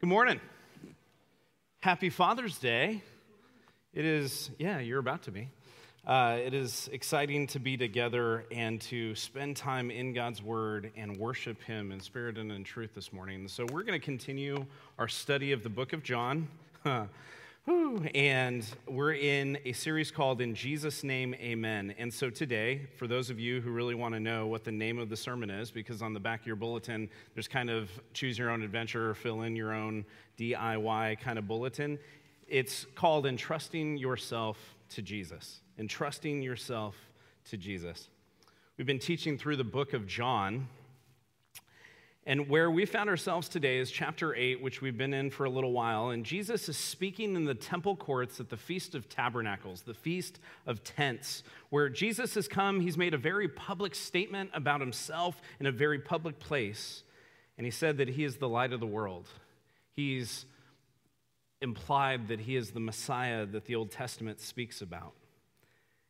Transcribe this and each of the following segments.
Good morning. Happy Father's Day. It is, yeah, you're about to be. Uh, it is exciting to be together and to spend time in God's Word and worship Him in spirit and in truth this morning. So, we're going to continue our study of the book of John. And we're in a series called In Jesus' Name, Amen. And so today, for those of you who really want to know what the name of the sermon is, because on the back of your bulletin, there's kind of choose your own adventure, fill in your own DIY kind of bulletin. It's called Entrusting Yourself to Jesus. Entrusting Yourself to Jesus. We've been teaching through the book of John and where we found ourselves today is chapter 8, which we've been in for a little while. And Jesus is speaking in the temple courts at the Feast of Tabernacles, the Feast of Tents, where Jesus has come. He's made a very public statement about himself in a very public place. And he said that he is the light of the world. He's implied that he is the Messiah that the Old Testament speaks about.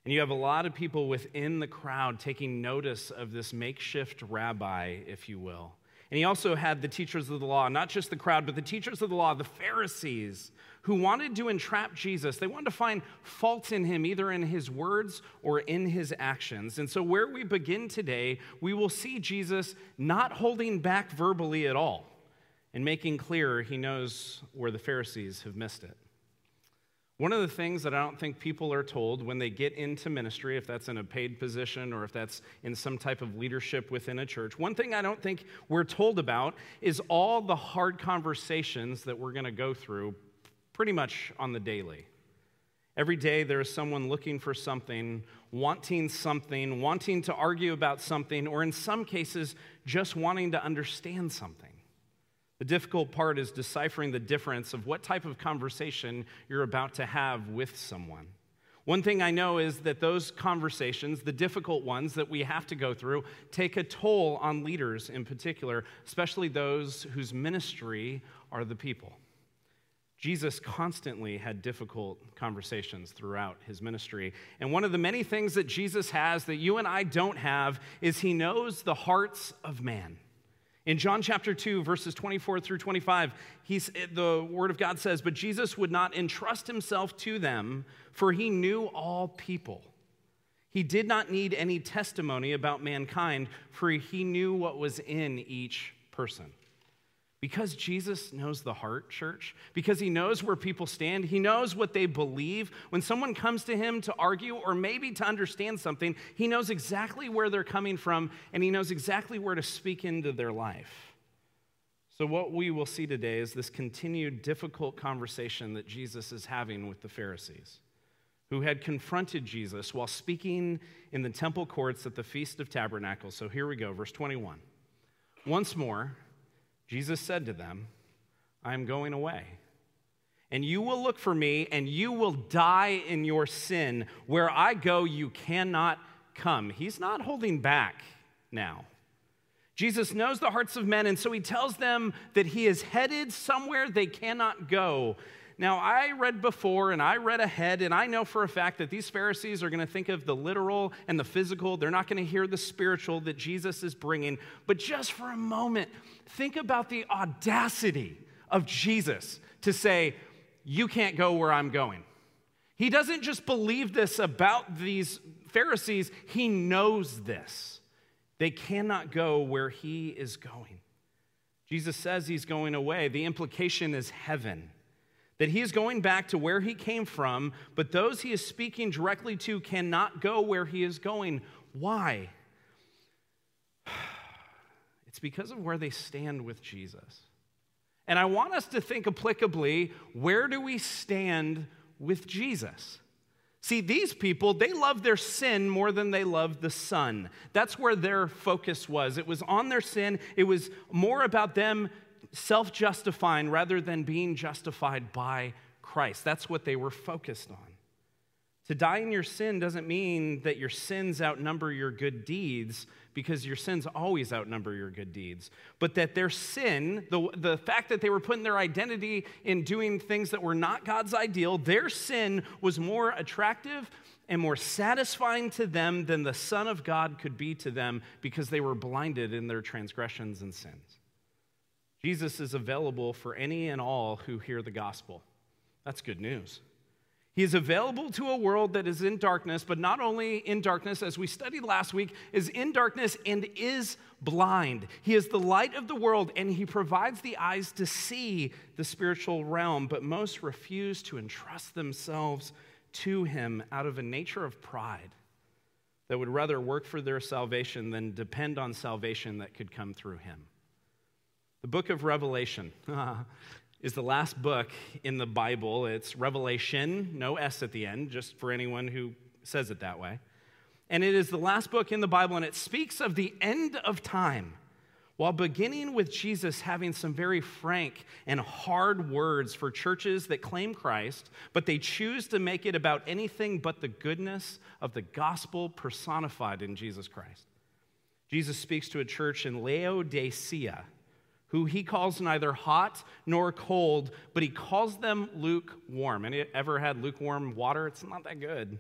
And you have a lot of people within the crowd taking notice of this makeshift rabbi, if you will. And he also had the teachers of the law, not just the crowd, but the teachers of the law, the Pharisees, who wanted to entrap Jesus. They wanted to find fault in him, either in his words or in his actions. And so, where we begin today, we will see Jesus not holding back verbally at all and making clear he knows where the Pharisees have missed it. One of the things that I don't think people are told when they get into ministry, if that's in a paid position or if that's in some type of leadership within a church, one thing I don't think we're told about is all the hard conversations that we're going to go through pretty much on the daily. Every day there is someone looking for something, wanting something, wanting to argue about something, or in some cases, just wanting to understand something. The difficult part is deciphering the difference of what type of conversation you're about to have with someone. One thing I know is that those conversations, the difficult ones that we have to go through, take a toll on leaders in particular, especially those whose ministry are the people. Jesus constantly had difficult conversations throughout his ministry. And one of the many things that Jesus has that you and I don't have is he knows the hearts of man. In John chapter 2, verses 24 through 25, he's, eh, the word of God says, But Jesus would not entrust himself to them, for he knew all people. He did not need any testimony about mankind, for he knew what was in each person. Because Jesus knows the heart, church, because he knows where people stand, he knows what they believe. When someone comes to him to argue or maybe to understand something, he knows exactly where they're coming from and he knows exactly where to speak into their life. So, what we will see today is this continued difficult conversation that Jesus is having with the Pharisees, who had confronted Jesus while speaking in the temple courts at the Feast of Tabernacles. So, here we go, verse 21. Once more, Jesus said to them, I am going away. And you will look for me, and you will die in your sin. Where I go, you cannot come. He's not holding back now. Jesus knows the hearts of men, and so he tells them that he is headed somewhere they cannot go. Now, I read before and I read ahead, and I know for a fact that these Pharisees are going to think of the literal and the physical. They're not going to hear the spiritual that Jesus is bringing. But just for a moment, think about the audacity of Jesus to say, You can't go where I'm going. He doesn't just believe this about these Pharisees, he knows this. They cannot go where he is going. Jesus says he's going away. The implication is heaven that he is going back to where he came from, but those he is speaking directly to cannot go where he is going. Why? It's because of where they stand with Jesus. And I want us to think applicably where do we stand with Jesus? See, these people, they love their sin more than they love the Son. That's where their focus was. It was on their sin, it was more about them self justifying rather than being justified by Christ. That's what they were focused on. To die in your sin doesn't mean that your sins outnumber your good deeds, because your sins always outnumber your good deeds. But that their sin, the, the fact that they were putting their identity in doing things that were not God's ideal, their sin was more attractive and more satisfying to them than the Son of God could be to them because they were blinded in their transgressions and sins. Jesus is available for any and all who hear the gospel. That's good news. He is available to a world that is in darkness, but not only in darkness, as we studied last week, is in darkness and is blind. He is the light of the world and he provides the eyes to see the spiritual realm, but most refuse to entrust themselves to him out of a nature of pride that would rather work for their salvation than depend on salvation that could come through him. The book of Revelation is the last book in the Bible. It's Revelation, no S at the end, just for anyone who says it that way. And it is the last book in the Bible, and it speaks of the end of time, while beginning with Jesus having some very frank and hard words for churches that claim Christ, but they choose to make it about anything but the goodness of the gospel personified in Jesus Christ. Jesus speaks to a church in Laodicea who he calls neither hot nor cold, but he calls them lukewarm. Any ever had lukewarm water? It's not that good.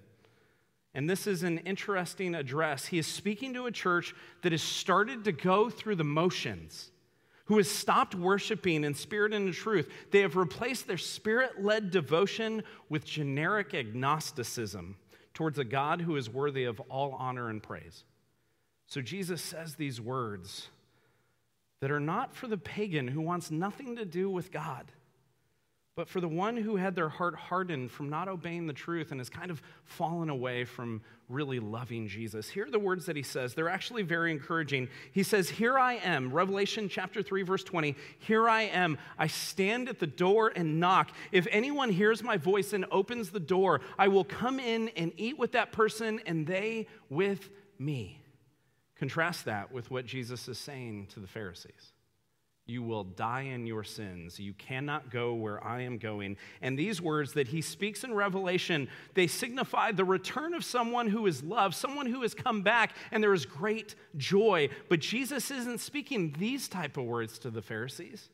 And this is an interesting address. He is speaking to a church that has started to go through the motions, who has stopped worshiping in spirit and in truth. They have replaced their spirit led devotion with generic agnosticism towards a God who is worthy of all honor and praise. So Jesus says these words that are not for the pagan who wants nothing to do with God, but for the one who had their heart hardened from not obeying the truth and has kind of fallen away from really loving Jesus. Here are the words that he says. They're actually very encouraging. He says, Here I am, Revelation chapter 3, verse 20. Here I am. I stand at the door and knock. If anyone hears my voice and opens the door, I will come in and eat with that person and they with me. Contrast that with what Jesus is saying to the Pharisees. You will die in your sins. You cannot go where I am going. And these words that he speaks in Revelation, they signify the return of someone who is loved, someone who has come back, and there is great joy. But Jesus isn't speaking these type of words to the Pharisees.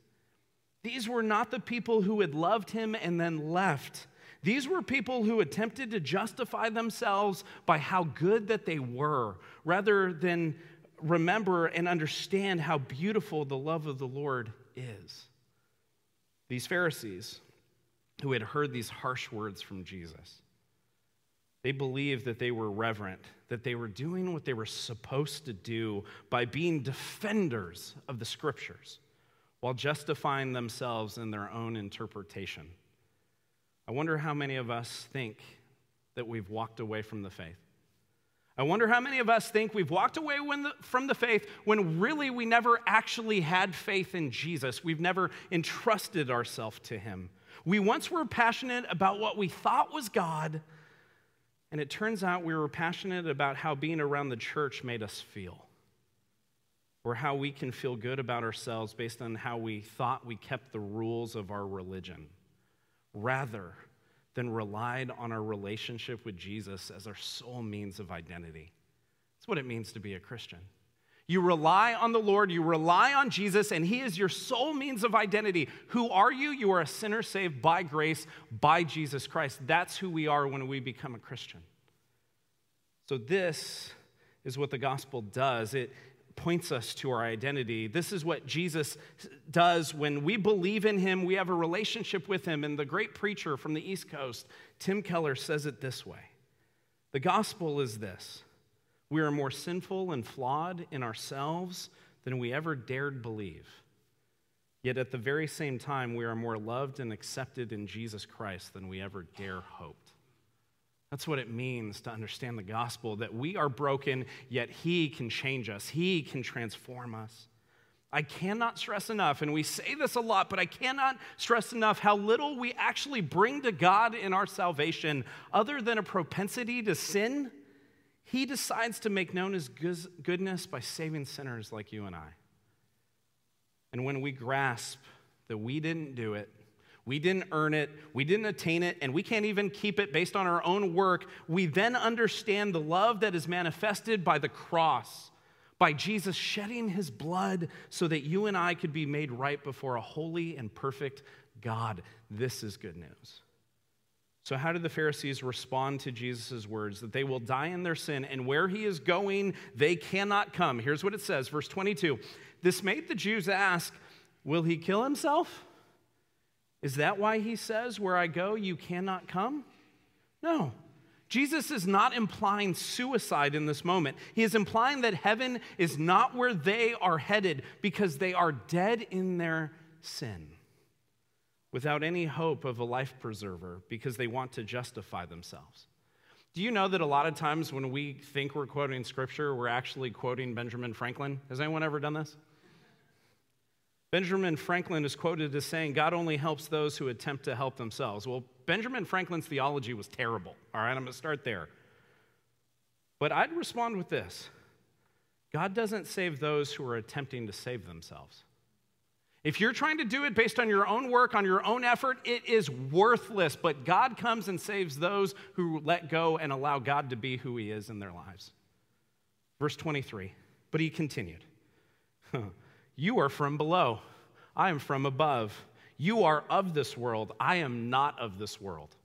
These were not the people who had loved him and then left. These were people who attempted to justify themselves by how good that they were, rather than remember and understand how beautiful the love of the Lord is. These Pharisees, who had heard these harsh words from Jesus, they believed that they were reverent, that they were doing what they were supposed to do by being defenders of the scriptures while justifying themselves in their own interpretation. I wonder how many of us think that we've walked away from the faith. I wonder how many of us think we've walked away the, from the faith when really we never actually had faith in Jesus. We've never entrusted ourselves to Him. We once were passionate about what we thought was God, and it turns out we were passionate about how being around the church made us feel, or how we can feel good about ourselves based on how we thought we kept the rules of our religion rather than relied on our relationship with Jesus as our sole means of identity. That's what it means to be a Christian. You rely on the Lord, you rely on Jesus, and He is your sole means of identity. Who are you? You are a sinner saved by grace by Jesus Christ. That's who we are when we become a Christian. So, this is what the gospel does it, points us to our identity. This is what Jesus does when we believe in him, we have a relationship with him. And the great preacher from the East Coast, Tim Keller, says it this way The gospel is this we are more sinful and flawed in ourselves than we ever dared believe. Yet at the very same time, we are more loved and accepted in Jesus Christ than we ever dare hope. That's what it means to understand the gospel that we are broken, yet He can change us, He can transform us. I cannot stress enough, and we say this a lot, but I cannot stress enough how little we actually bring to God in our salvation other than a propensity to sin. He decides to make known His goodness by saving sinners like you and I. And when we grasp that we didn't do it, we didn't earn it, we didn't attain it, and we can't even keep it based on our own work. We then understand the love that is manifested by the cross, by Jesus shedding his blood so that you and I could be made right before a holy and perfect God. This is good news. So, how did the Pharisees respond to Jesus' words that they will die in their sin and where he is going, they cannot come? Here's what it says, verse 22. This made the Jews ask, Will he kill himself? Is that why he says, Where I go, you cannot come? No. Jesus is not implying suicide in this moment. He is implying that heaven is not where they are headed because they are dead in their sin without any hope of a life preserver because they want to justify themselves. Do you know that a lot of times when we think we're quoting scripture, we're actually quoting Benjamin Franklin? Has anyone ever done this? Benjamin Franklin is quoted as saying, God only helps those who attempt to help themselves. Well, Benjamin Franklin's theology was terrible. All right, I'm going to start there. But I'd respond with this God doesn't save those who are attempting to save themselves. If you're trying to do it based on your own work, on your own effort, it is worthless. But God comes and saves those who let go and allow God to be who He is in their lives. Verse 23. But He continued You are from below, I am from above. You are of this world, I am not of this world.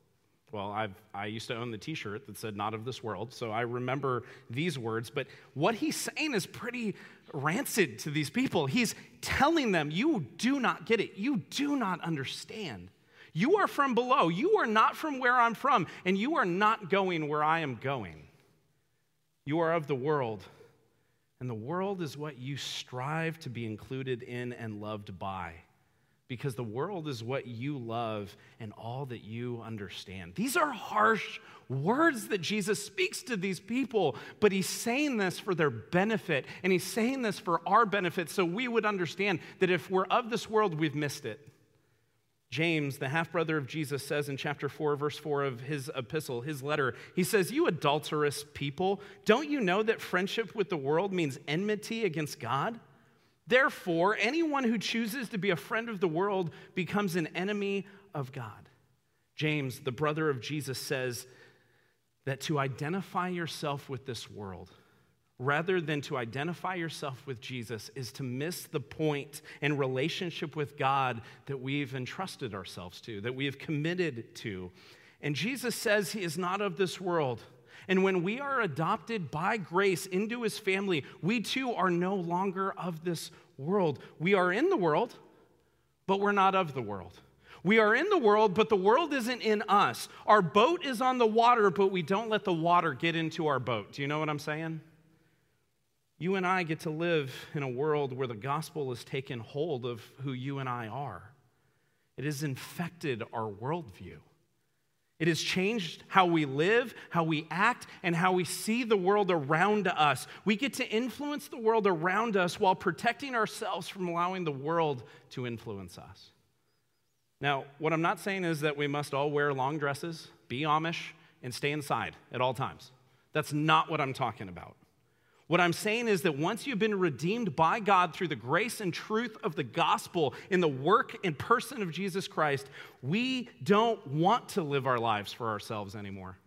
Well, I've, I used to own the t shirt that said not of this world, so I remember these words. But what he's saying is pretty rancid to these people. He's telling them, You do not get it. You do not understand. You are from below. You are not from where I'm from, and you are not going where I am going. You are of the world, and the world is what you strive to be included in and loved by because the world is what you love and all that you understand. These are harsh words that Jesus speaks to these people, but he's saying this for their benefit, and he's saying this for our benefit so we would understand that if we're of this world, we've missed it. James, the half brother of Jesus, says in chapter 4, verse 4 of his epistle, his letter, he says, You adulterous people, don't you know that friendship with the world means enmity against God? Therefore, anyone who chooses to be a friend of the world becomes an enemy of God. James, the brother of Jesus, says that to identify yourself with this world, rather than to identify yourself with Jesus, is to miss the point and relationship with God that we've entrusted ourselves to, that we have committed to. And Jesus says he is not of this world. And when we are adopted by grace into his family, we too are no longer of this world. We are in the world, but we're not of the world. We are in the world, but the world isn't in us. Our boat is on the water, but we don't let the water get into our boat. Do you know what I'm saying? You and I get to live in a world where the gospel has taken hold of who you and I are. It has infected our worldview. It has changed how we live, how we act, and how we see the world around us. We get to influence the world around us while protecting ourselves from allowing the world to influence us. Now, what I'm not saying is that we must all wear long dresses, be Amish, and stay inside at all times. That's not what I'm talking about. What I'm saying is that once you've been redeemed by God through the grace and truth of the gospel in the work and person of Jesus Christ, we don't want to live our lives for ourselves anymore.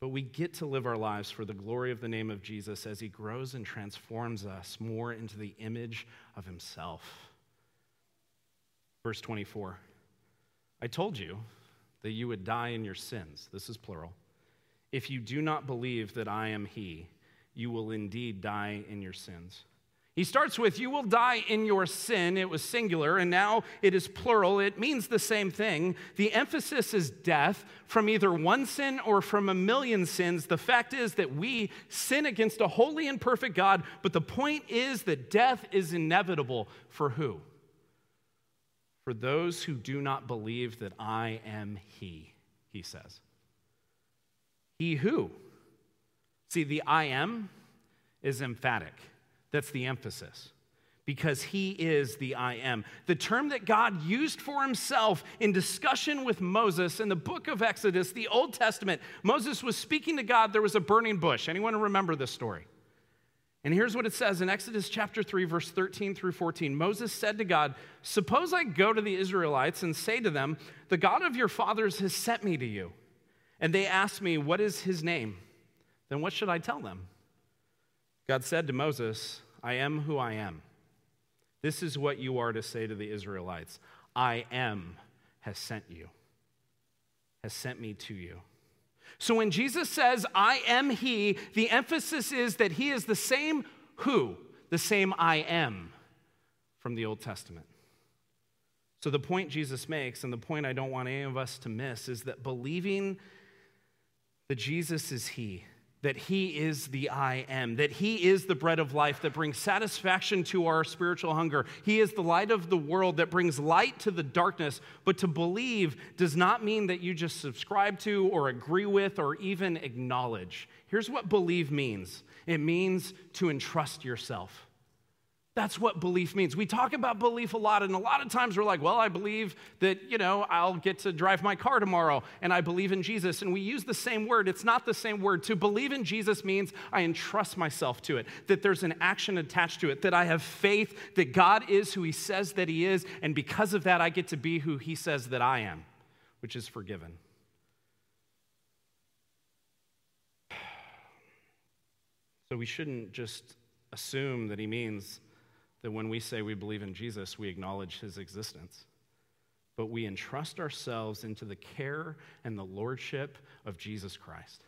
But we get to live our lives for the glory of the name of Jesus as he grows and transforms us more into the image of himself. Verse 24 I told you that you would die in your sins. This is plural. If you do not believe that I am he, you will indeed die in your sins. He starts with, You will die in your sin. It was singular, and now it is plural. It means the same thing. The emphasis is death from either one sin or from a million sins. The fact is that we sin against a holy and perfect God, but the point is that death is inevitable for who? For those who do not believe that I am He, he says. He who? See, the I am is emphatic. That's the emphasis. Because he is the I am. The term that God used for himself in discussion with Moses in the book of Exodus, the Old Testament, Moses was speaking to God. There was a burning bush. Anyone remember this story? And here's what it says in Exodus chapter 3, verse 13 through 14. Moses said to God, Suppose I go to the Israelites and say to them, The God of your fathers has sent me to you. And they ask me, What is his name? Then what should I tell them? God said to Moses, I am who I am. This is what you are to say to the Israelites I am has sent you, has sent me to you. So when Jesus says, I am He, the emphasis is that He is the same who, the same I am from the Old Testament. So, the point Jesus makes, and the point I don't want any of us to miss, is that believing that Jesus is He, that He is the I am, that He is the bread of life that brings satisfaction to our spiritual hunger. He is the light of the world that brings light to the darkness. But to believe does not mean that you just subscribe to or agree with or even acknowledge. Here's what believe means it means to entrust yourself. That's what belief means. We talk about belief a lot, and a lot of times we're like, well, I believe that, you know, I'll get to drive my car tomorrow, and I believe in Jesus. And we use the same word. It's not the same word. To believe in Jesus means I entrust myself to it, that there's an action attached to it, that I have faith that God is who He says that He is, and because of that, I get to be who He says that I am, which is forgiven. So we shouldn't just assume that He means that when we say we believe in Jesus, we acknowledge his existence. But we entrust ourselves into the care and the lordship of Jesus Christ.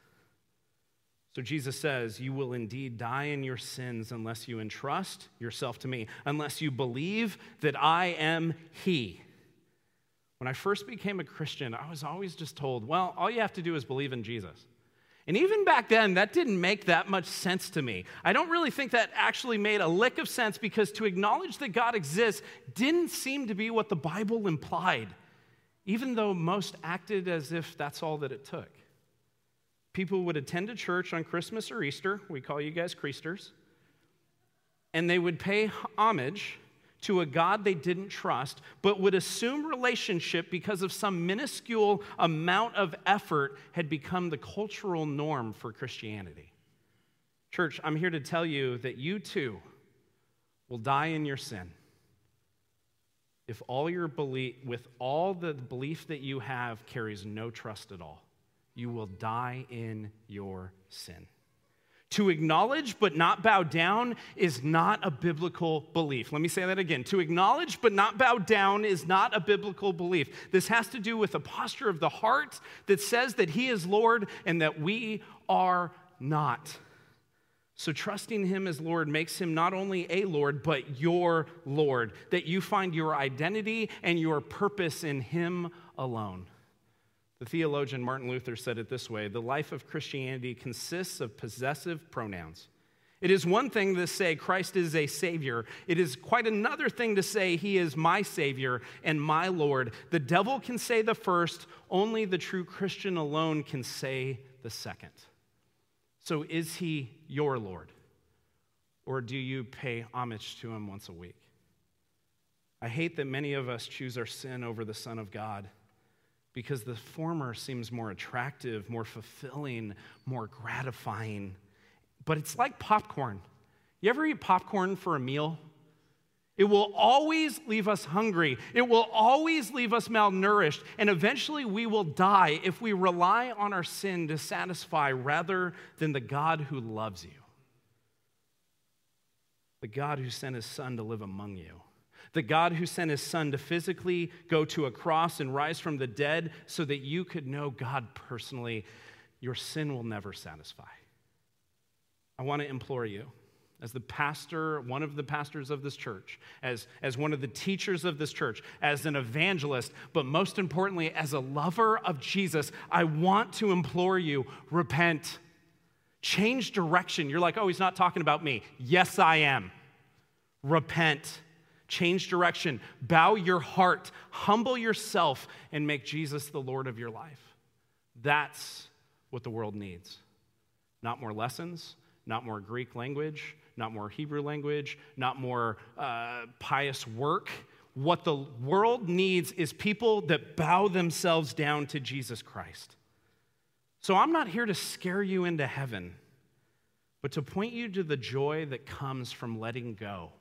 So Jesus says, You will indeed die in your sins unless you entrust yourself to me, unless you believe that I am He. When I first became a Christian, I was always just told, Well, all you have to do is believe in Jesus. And even back then, that didn't make that much sense to me. I don't really think that actually made a lick of sense because to acknowledge that God exists didn't seem to be what the Bible implied, even though most acted as if that's all that it took. People would attend a church on Christmas or Easter, we call you guys Creasters, and they would pay homage to a God they didn't trust, but would assume relationship because of some minuscule amount of effort had become the cultural norm for Christianity. Church, I'm here to tell you that you too will die in your sin if all your belief with all the belief that you have carries no trust at all you will die in your sin to acknowledge but not bow down is not a biblical belief. Let me say that again. To acknowledge but not bow down is not a biblical belief. This has to do with a posture of the heart that says that He is Lord and that we are not. So, trusting Him as Lord makes Him not only a Lord, but your Lord, that you find your identity and your purpose in Him alone. The theologian Martin Luther said it this way The life of Christianity consists of possessive pronouns. It is one thing to say Christ is a Savior. It is quite another thing to say He is my Savior and my Lord. The devil can say the first, only the true Christian alone can say the second. So, is He your Lord? Or do you pay homage to Him once a week? I hate that many of us choose our sin over the Son of God because the former seems more attractive, more fulfilling, more gratifying. But it's like popcorn. You ever eat popcorn for a meal? It will always leave us hungry. It will always leave us malnourished. And eventually we will die if we rely on our sin to satisfy rather than the God who loves you. The God who sent his son to live among you the God who sent his son to physically go to a cross and rise from the dead so that you could know God personally, your sin will never satisfy. I want to implore you, as the pastor, one of the pastors of this church, as, as one of the teachers of this church, as an evangelist, but most importantly, as a lover of Jesus, I want to implore you repent. Change direction. You're like, oh, he's not talking about me. Yes, I am. Repent change direction, bow your heart, humble yourself, and make Jesus the Lord of your life. That's what the world needs. Not more lessons, not more Greek language, not more Hebrew language, not more uh, pious work. What the world needs is people that bow themselves down to Jesus Christ. So I'm not here to scare you into heaven, but to point you to the joy that comes from letting go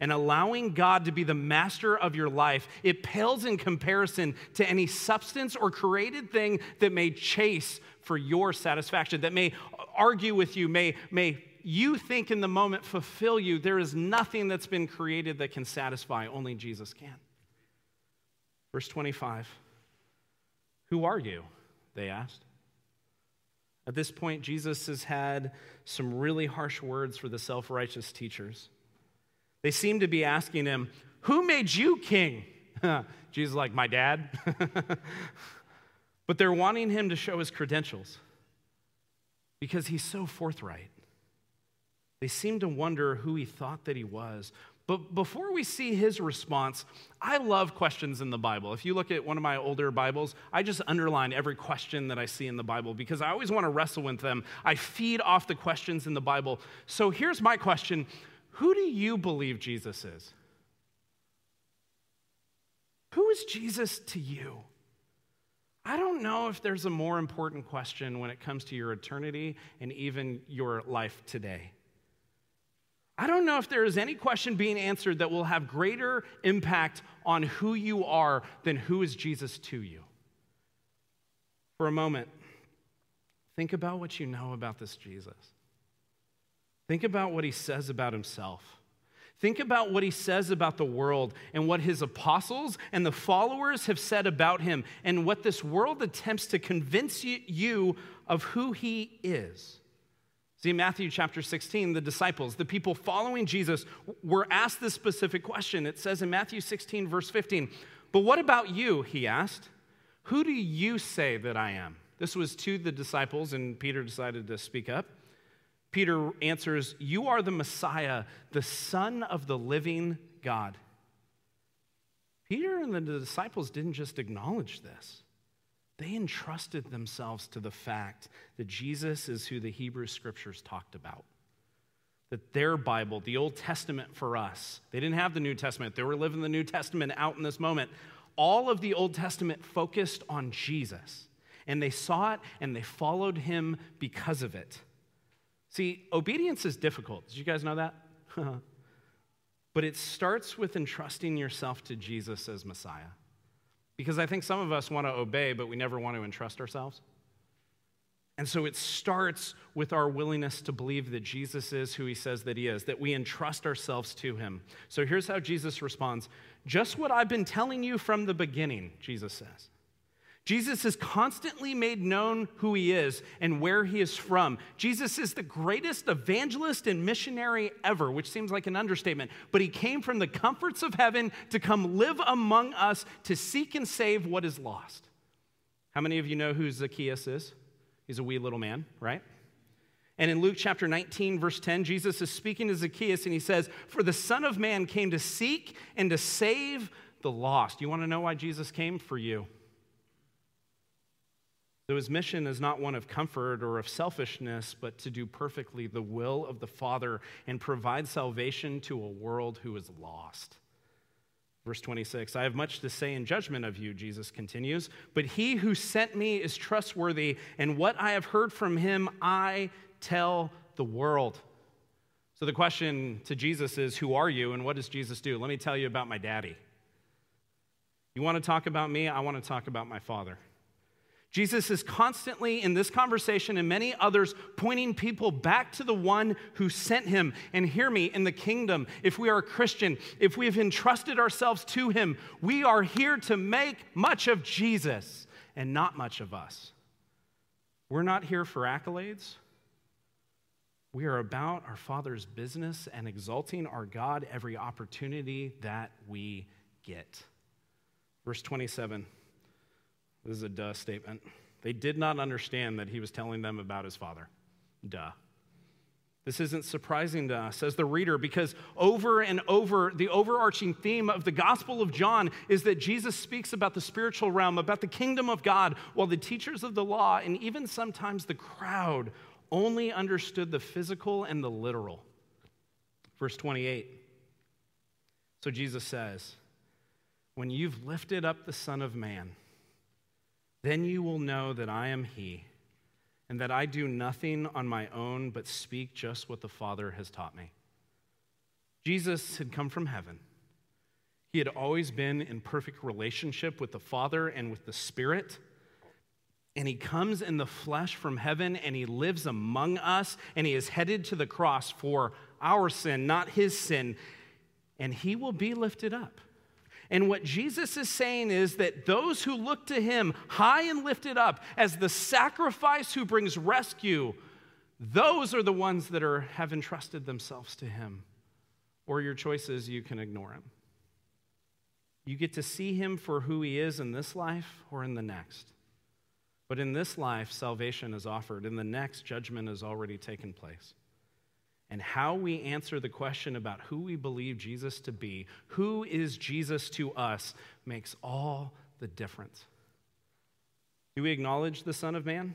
and allowing God to be the master of your life, it pales in comparison to any substance or created thing that may chase for your satisfaction, that may argue with you, may, may you think in the moment fulfill you. There is nothing that's been created that can satisfy, only Jesus can. Verse 25 Who are you? They asked. At this point, Jesus has had some really harsh words for the self righteous teachers. They seem to be asking him, Who made you king? Jesus, like, My dad. but they're wanting him to show his credentials because he's so forthright. They seem to wonder who he thought that he was. But before we see his response, I love questions in the Bible. If you look at one of my older Bibles, I just underline every question that I see in the Bible because I always want to wrestle with them. I feed off the questions in the Bible. So here's my question Who do you believe Jesus is? Who is Jesus to you? I don't know if there's a more important question when it comes to your eternity and even your life today. I don't know if there is any question being answered that will have greater impact on who you are than who is Jesus to you. For a moment, think about what you know about this Jesus. Think about what he says about himself. Think about what he says about the world and what his apostles and the followers have said about him and what this world attempts to convince you of who he is. See, Matthew chapter 16, the disciples, the people following Jesus, were asked this specific question. It says in Matthew 16, verse 15, But what about you? He asked. Who do you say that I am? This was to the disciples, and Peter decided to speak up. Peter answers, You are the Messiah, the Son of the living God. Peter and the disciples didn't just acknowledge this, they entrusted themselves to the fact that Jesus is who the Hebrew scriptures talked about. That their Bible, the Old Testament for us, they didn't have the New Testament, they were living the New Testament out in this moment. All of the Old Testament focused on Jesus, and they saw it and they followed him because of it. See, obedience is difficult. Did you guys know that? but it starts with entrusting yourself to Jesus as Messiah. Because I think some of us want to obey, but we never want to entrust ourselves. And so it starts with our willingness to believe that Jesus is who he says that he is, that we entrust ourselves to him. So here's how Jesus responds Just what I've been telling you from the beginning, Jesus says. Jesus has constantly made known who he is and where he is from. Jesus is the greatest evangelist and missionary ever, which seems like an understatement, but he came from the comforts of heaven to come live among us to seek and save what is lost. How many of you know who Zacchaeus is? He's a wee little man, right? And in Luke chapter 19, verse 10, Jesus is speaking to Zacchaeus and he says, For the Son of Man came to seek and to save the lost. You want to know why Jesus came? For you. So his mission is not one of comfort or of selfishness, but to do perfectly the will of the Father and provide salvation to a world who is lost. Verse 26 I have much to say in judgment of you, Jesus continues, but he who sent me is trustworthy, and what I have heard from him I tell the world. So the question to Jesus is Who are you, and what does Jesus do? Let me tell you about my daddy. You want to talk about me? I want to talk about my father. Jesus is constantly in this conversation and many others pointing people back to the one who sent him. And hear me, in the kingdom, if we are a Christian, if we have entrusted ourselves to him, we are here to make much of Jesus and not much of us. We're not here for accolades. We are about our Father's business and exalting our God every opportunity that we get. Verse 27. This is a duh statement. They did not understand that he was telling them about his father. Duh. This isn't surprising to us as the reader because over and over, the overarching theme of the Gospel of John is that Jesus speaks about the spiritual realm, about the kingdom of God, while the teachers of the law and even sometimes the crowd only understood the physical and the literal. Verse 28. So Jesus says, When you've lifted up the Son of Man, then you will know that I am He, and that I do nothing on my own but speak just what the Father has taught me. Jesus had come from heaven. He had always been in perfect relationship with the Father and with the Spirit. And he comes in the flesh from heaven and he lives among us and he is headed to the cross for our sin, not his sin. And he will be lifted up. And what Jesus is saying is that those who look to him high and lifted up as the sacrifice who brings rescue, those are the ones that are, have entrusted themselves to him. or your choice is you can ignore him. You get to see him for who he is in this life or in the next. But in this life, salvation is offered. In the next, judgment has already taken place. And how we answer the question about who we believe Jesus to be, who is Jesus to us, makes all the difference. Do we acknowledge the Son of Man?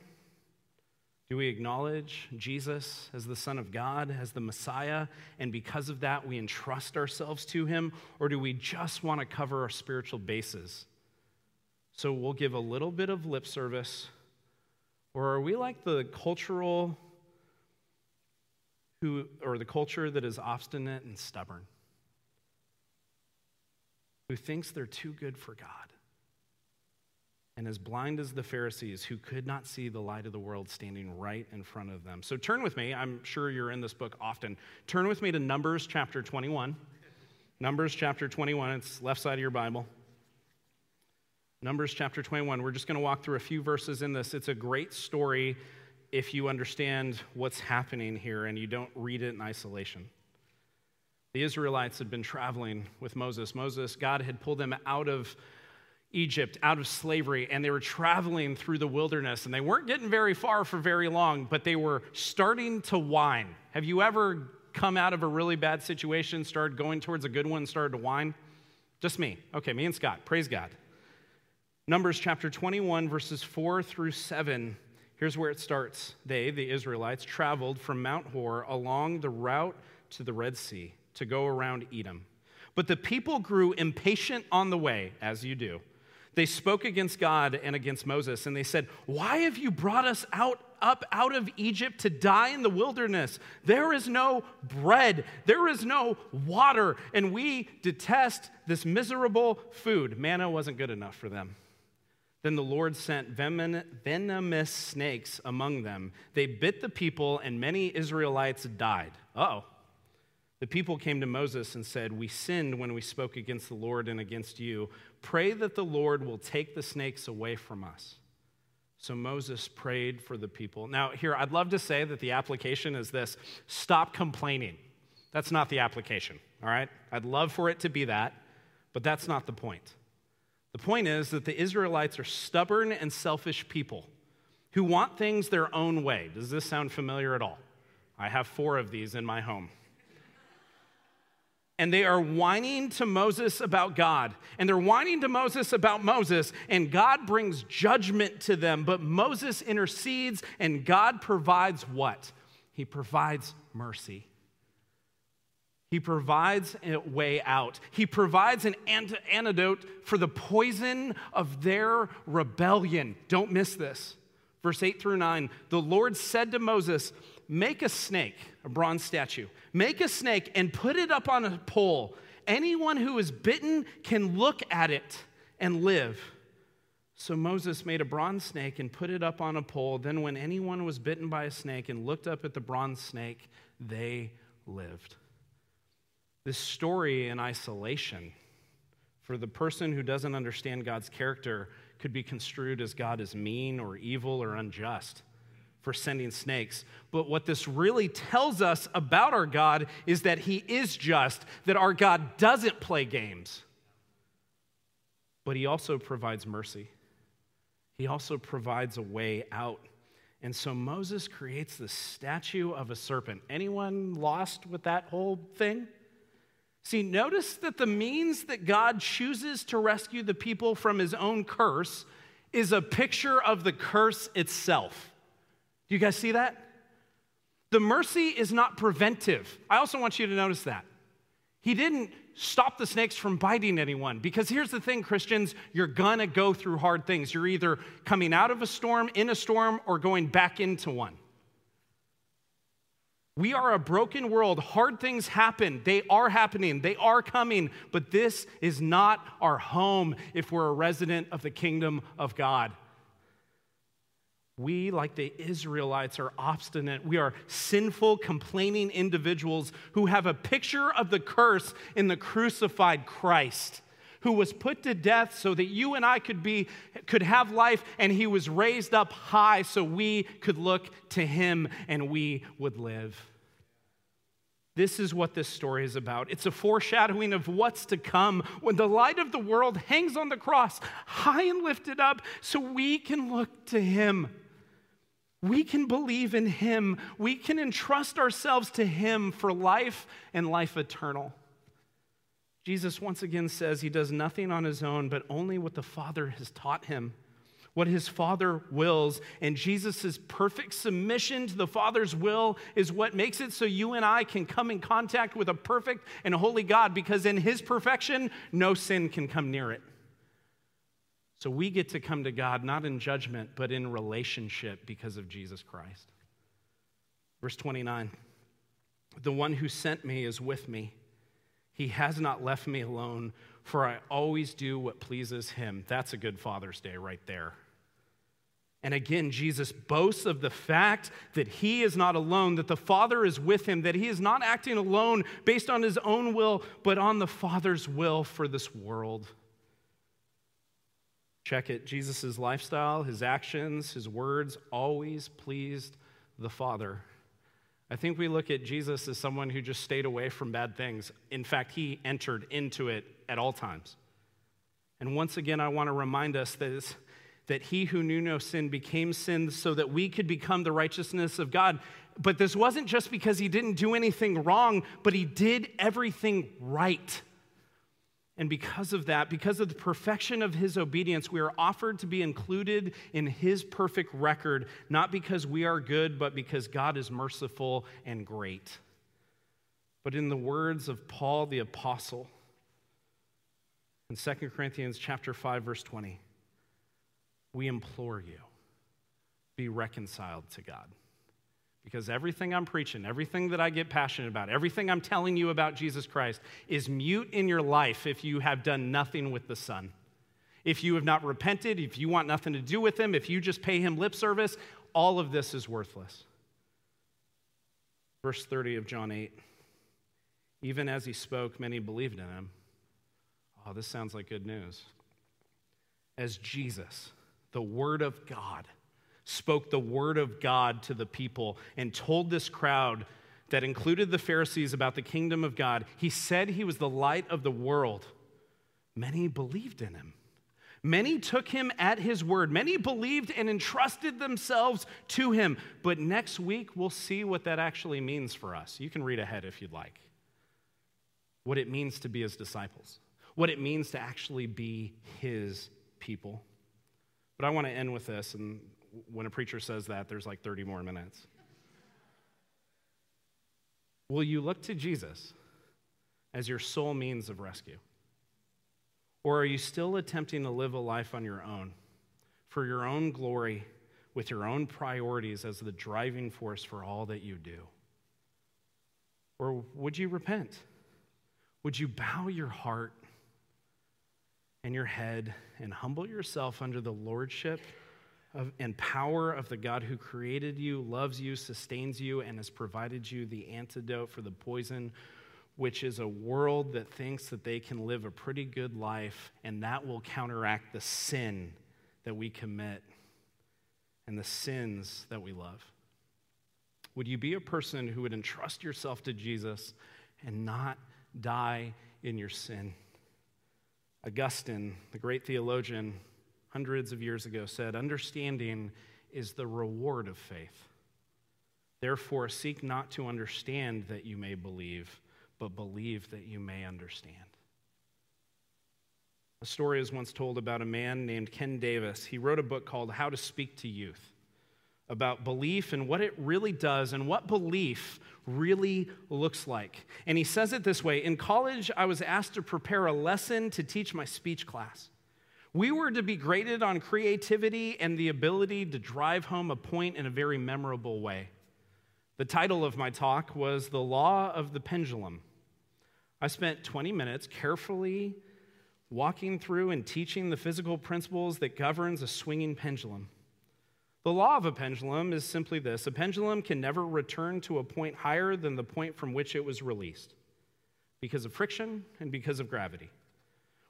Do we acknowledge Jesus as the Son of God, as the Messiah, and because of that we entrust ourselves to him? Or do we just want to cover our spiritual bases? So we'll give a little bit of lip service. Or are we like the cultural who or the culture that is obstinate and stubborn? Who thinks they're too good for God? and as blind as the Pharisees who could not see the light of the world standing right in front of them. So turn with me. I'm sure you're in this book often. Turn with me to Numbers chapter 21. Numbers chapter 21. It's left side of your Bible. Numbers chapter 21. We're just going to walk through a few verses in this. It's a great story if you understand what's happening here and you don't read it in isolation. The Israelites had been traveling with Moses. Moses, God had pulled them out of Egypt out of slavery and they were traveling through the wilderness and they weren't getting very far for very long, but they were starting to whine. Have you ever come out of a really bad situation, started going towards a good one, started to whine? Just me. Okay, me and Scott. Praise God. Numbers chapter 21, verses 4 through 7. Here's where it starts. They, the Israelites, traveled from Mount Hor along the route to the Red Sea to go around Edom. But the people grew impatient on the way, as you do. They spoke against God and against Moses, and they said, Why have you brought us out? Up out of Egypt to die in the wilderness. There is no bread, there is no water, and we detest this miserable food. Manna wasn't good enough for them. Then the Lord sent venomous snakes among them. They bit the people, and many Israelites died. oh. The people came to Moses and said, We sinned when we spoke against the Lord and against you. Pray that the Lord will take the snakes away from us. So Moses prayed for the people. Now, here, I'd love to say that the application is this stop complaining. That's not the application, all right? I'd love for it to be that, but that's not the point. The point is that the Israelites are stubborn and selfish people who want things their own way. Does this sound familiar at all? I have four of these in my home and they are whining to Moses about God. And they're whining to Moses about Moses, and God brings judgment to them. But Moses intercedes, and God provides what? He provides mercy. He provides a way out. He provides an antidote for the poison of their rebellion. Don't miss this. Verse 8 through 9 The Lord said to Moses, Make a snake, a bronze statue. Make a snake and put it up on a pole. Anyone who is bitten can look at it and live. So Moses made a bronze snake and put it up on a pole. Then, when anyone was bitten by a snake and looked up at the bronze snake, they lived. This story in isolation, for the person who doesn't understand God's character, could be construed as God is mean or evil or unjust for sending snakes. But what this really tells us about our God is that He is just, that our God doesn't play games. But He also provides mercy, He also provides a way out. And so Moses creates the statue of a serpent. Anyone lost with that whole thing? See, notice that the means that God chooses to rescue the people from his own curse is a picture of the curse itself. Do you guys see that? The mercy is not preventive. I also want you to notice that. He didn't stop the snakes from biting anyone. Because here's the thing, Christians, you're gonna go through hard things. You're either coming out of a storm, in a storm, or going back into one. We are a broken world. Hard things happen. They are happening. They are coming. But this is not our home if we're a resident of the kingdom of God. We, like the Israelites, are obstinate. We are sinful, complaining individuals who have a picture of the curse in the crucified Christ, who was put to death so that you and I could, be, could have life, and he was raised up high so we could look to him and we would live. This is what this story is about. It's a foreshadowing of what's to come when the light of the world hangs on the cross, high and lifted up, so we can look to Him. We can believe in Him. We can entrust ourselves to Him for life and life eternal. Jesus once again says he does nothing on his own, but only what the Father has taught him, what his Father wills. And Jesus' perfect submission to the Father's will is what makes it so you and I can come in contact with a perfect and holy God, because in his perfection, no sin can come near it. So we get to come to God not in judgment, but in relationship because of Jesus Christ. Verse 29 The one who sent me is with me. He has not left me alone, for I always do what pleases him. That's a good Father's Day right there. And again, Jesus boasts of the fact that he is not alone, that the Father is with him, that he is not acting alone based on his own will, but on the Father's will for this world. Check it. Jesus' lifestyle, his actions, his words always pleased the Father. I think we look at Jesus as someone who just stayed away from bad things. In fact, he entered into it at all times. And once again, I want to remind us that, that he who knew no sin became sin so that we could become the righteousness of God. But this wasn't just because he didn't do anything wrong, but he did everything right. And because of that, because of the perfection of his obedience, we are offered to be included in his perfect record, not because we are good, but because God is merciful and great. But in the words of Paul the apostle in 2 Corinthians chapter 5 verse 20, we implore you be reconciled to God. Because everything I'm preaching, everything that I get passionate about, everything I'm telling you about Jesus Christ is mute in your life if you have done nothing with the Son. If you have not repented, if you want nothing to do with Him, if you just pay Him lip service, all of this is worthless. Verse 30 of John 8 Even as He spoke, many believed in Him. Oh, this sounds like good news. As Jesus, the Word of God, spoke the word of God to the people and told this crowd that included the Pharisees about the kingdom of God, he said he was the light of the world. Many believed in him. Many took him at his word. Many believed and entrusted themselves to him. But next week, we'll see what that actually means for us. You can read ahead if you'd like. What it means to be his disciples, what it means to actually be his people. But I want to end with this, and when a preacher says that, there's like 30 more minutes. Will you look to Jesus as your sole means of rescue? Or are you still attempting to live a life on your own, for your own glory, with your own priorities as the driving force for all that you do? Or would you repent? Would you bow your heart and your head and humble yourself under the lordship of, and power of the God who created you, loves you, sustains you, and has provided you the antidote for the poison, which is a world that thinks that they can live a pretty good life, and that will counteract the sin that we commit and the sins that we love. Would you be a person who would entrust yourself to Jesus and not die in your sin? Augustine, the great theologian, hundreds of years ago said, Understanding is the reward of faith. Therefore, seek not to understand that you may believe, but believe that you may understand. A story is once told about a man named Ken Davis. He wrote a book called How to Speak to Youth about belief and what it really does and what belief really looks like. And he says it this way In college, I was asked to prepare a lesson to teach my speech class. We were to be graded on creativity and the ability to drive home a point in a very memorable way. The title of my talk was The Law of the Pendulum. I spent 20 minutes carefully walking through and teaching the physical principles that governs a swinging pendulum. The law of a pendulum is simply this a pendulum can never return to a point higher than the point from which it was released because of friction and because of gravity.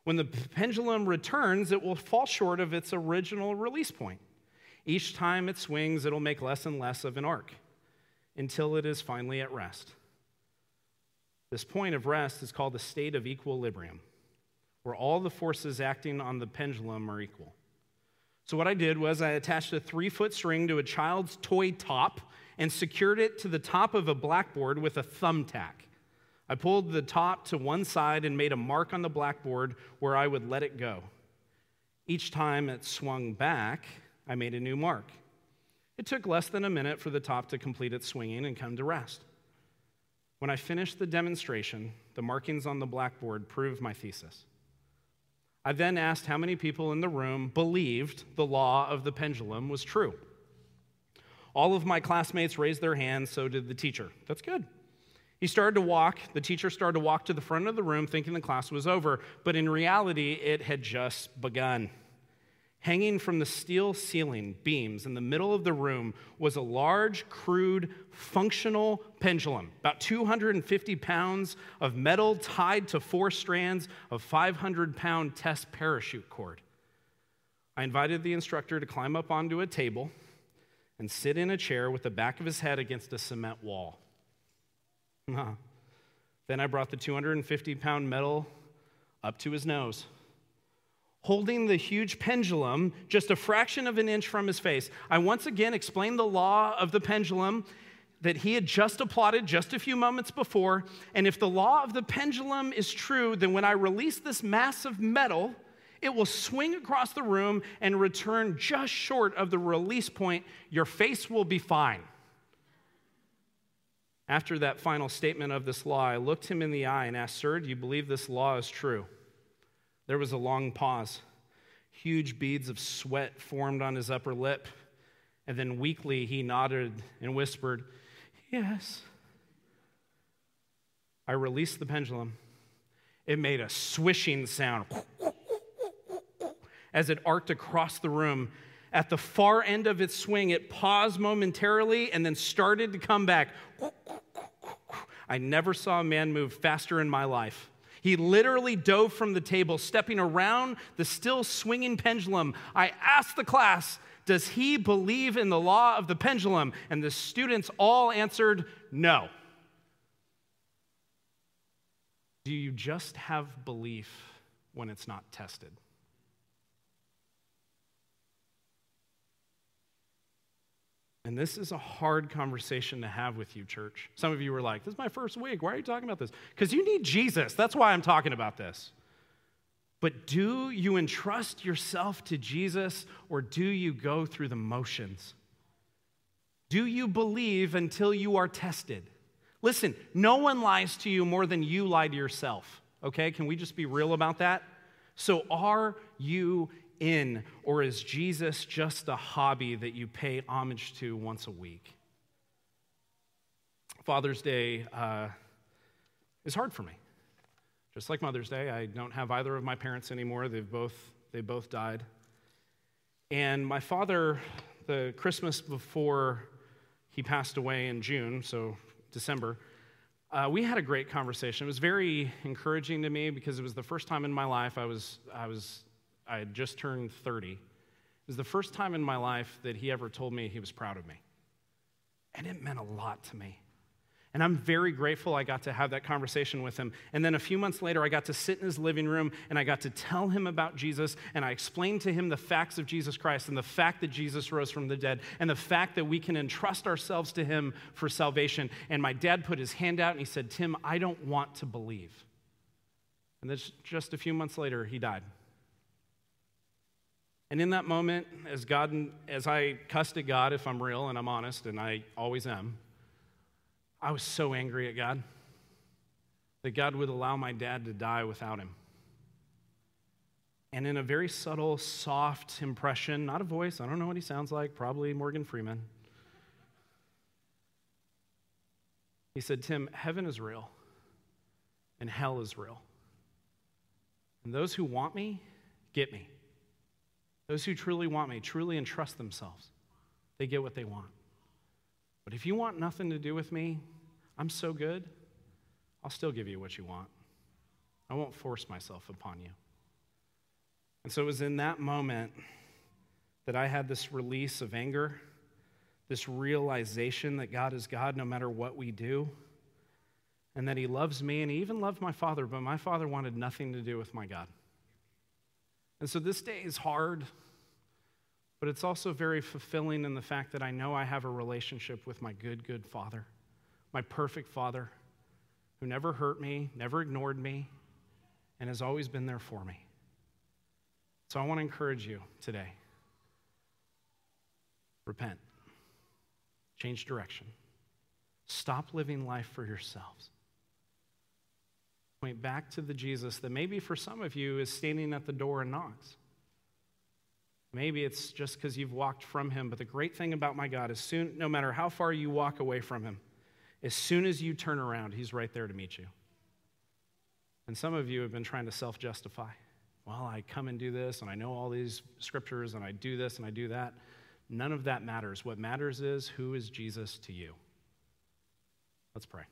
When the pendulum returns, it will fall short of its original release point. Each time it swings, it'll make less and less of an arc until it is finally at rest. This point of rest is called the state of equilibrium, where all the forces acting on the pendulum are equal. So, what I did was I attached a three foot string to a child's toy top and secured it to the top of a blackboard with a thumbtack. I pulled the top to one side and made a mark on the blackboard where I would let it go. Each time it swung back, I made a new mark. It took less than a minute for the top to complete its swinging and come to rest. When I finished the demonstration, the markings on the blackboard proved my thesis. I then asked how many people in the room believed the law of the pendulum was true. All of my classmates raised their hands, so did the teacher. That's good. He started to walk, the teacher started to walk to the front of the room thinking the class was over, but in reality, it had just begun. Hanging from the steel ceiling beams in the middle of the room was a large, crude, functional pendulum, about 250 pounds of metal tied to four strands of 500 pound test parachute cord. I invited the instructor to climb up onto a table and sit in a chair with the back of his head against a cement wall. then I brought the 250 pound metal up to his nose holding the huge pendulum just a fraction of an inch from his face. I once again explained the law of the pendulum that he had just applauded just a few moments before. And if the law of the pendulum is true, then when I release this mass of metal, it will swing across the room and return just short of the release point. Your face will be fine. After that final statement of this law, I looked him in the eye and asked, Sir, do you believe this law is true? There was a long pause. Huge beads of sweat formed on his upper lip. And then weakly he nodded and whispered, Yes. I released the pendulum. It made a swishing sound as it arced across the room. At the far end of its swing, it paused momentarily and then started to come back. I never saw a man move faster in my life. He literally dove from the table, stepping around the still swinging pendulum. I asked the class, Does he believe in the law of the pendulum? And the students all answered, No. Do you just have belief when it's not tested? And this is a hard conversation to have with you, church. Some of you were like, This is my first week. Why are you talking about this? Because you need Jesus. That's why I'm talking about this. But do you entrust yourself to Jesus or do you go through the motions? Do you believe until you are tested? Listen, no one lies to you more than you lie to yourself. Okay? Can we just be real about that? So, are you in, or is Jesus just a hobby that you pay homage to once a week? Father's Day uh, is hard for me. Just like Mother's Day, I don't have either of my parents anymore. They've both, they both died. And my father, the Christmas before he passed away in June, so December, uh, we had a great conversation. It was very encouraging to me because it was the first time in my life I was, I was I had just turned 30. It was the first time in my life that he ever told me he was proud of me. And it meant a lot to me. And I'm very grateful I got to have that conversation with him. And then a few months later, I got to sit in his living room and I got to tell him about Jesus. And I explained to him the facts of Jesus Christ and the fact that Jesus rose from the dead and the fact that we can entrust ourselves to him for salvation. And my dad put his hand out and he said, Tim, I don't want to believe. And then just a few months later, he died. And in that moment, as God, as I cussed at God, if I'm real and I'm honest, and I always am, I was so angry at God that God would allow my dad to die without him. And in a very subtle, soft impression, not a voice, I don't know what he sounds like, probably Morgan Freeman. He said, Tim, heaven is real and hell is real. And those who want me, get me. Those who truly want me truly entrust themselves. They get what they want. But if you want nothing to do with me, I'm so good, I'll still give you what you want. I won't force myself upon you. And so it was in that moment that I had this release of anger, this realization that God is God no matter what we do. and that He loves me, and He even loved my father, but my father wanted nothing to do with my God. And so this day is hard, but it's also very fulfilling in the fact that I know I have a relationship with my good, good father, my perfect father, who never hurt me, never ignored me, and has always been there for me. So I want to encourage you today repent, change direction, stop living life for yourselves. Point back to the Jesus that maybe for some of you is standing at the door and knocks. Maybe it's just because you've walked from him, but the great thing about my God is soon, no matter how far you walk away from him, as soon as you turn around, he's right there to meet you. And some of you have been trying to self justify. Well, I come and do this, and I know all these scriptures, and I do this, and I do that. None of that matters. What matters is who is Jesus to you? Let's pray.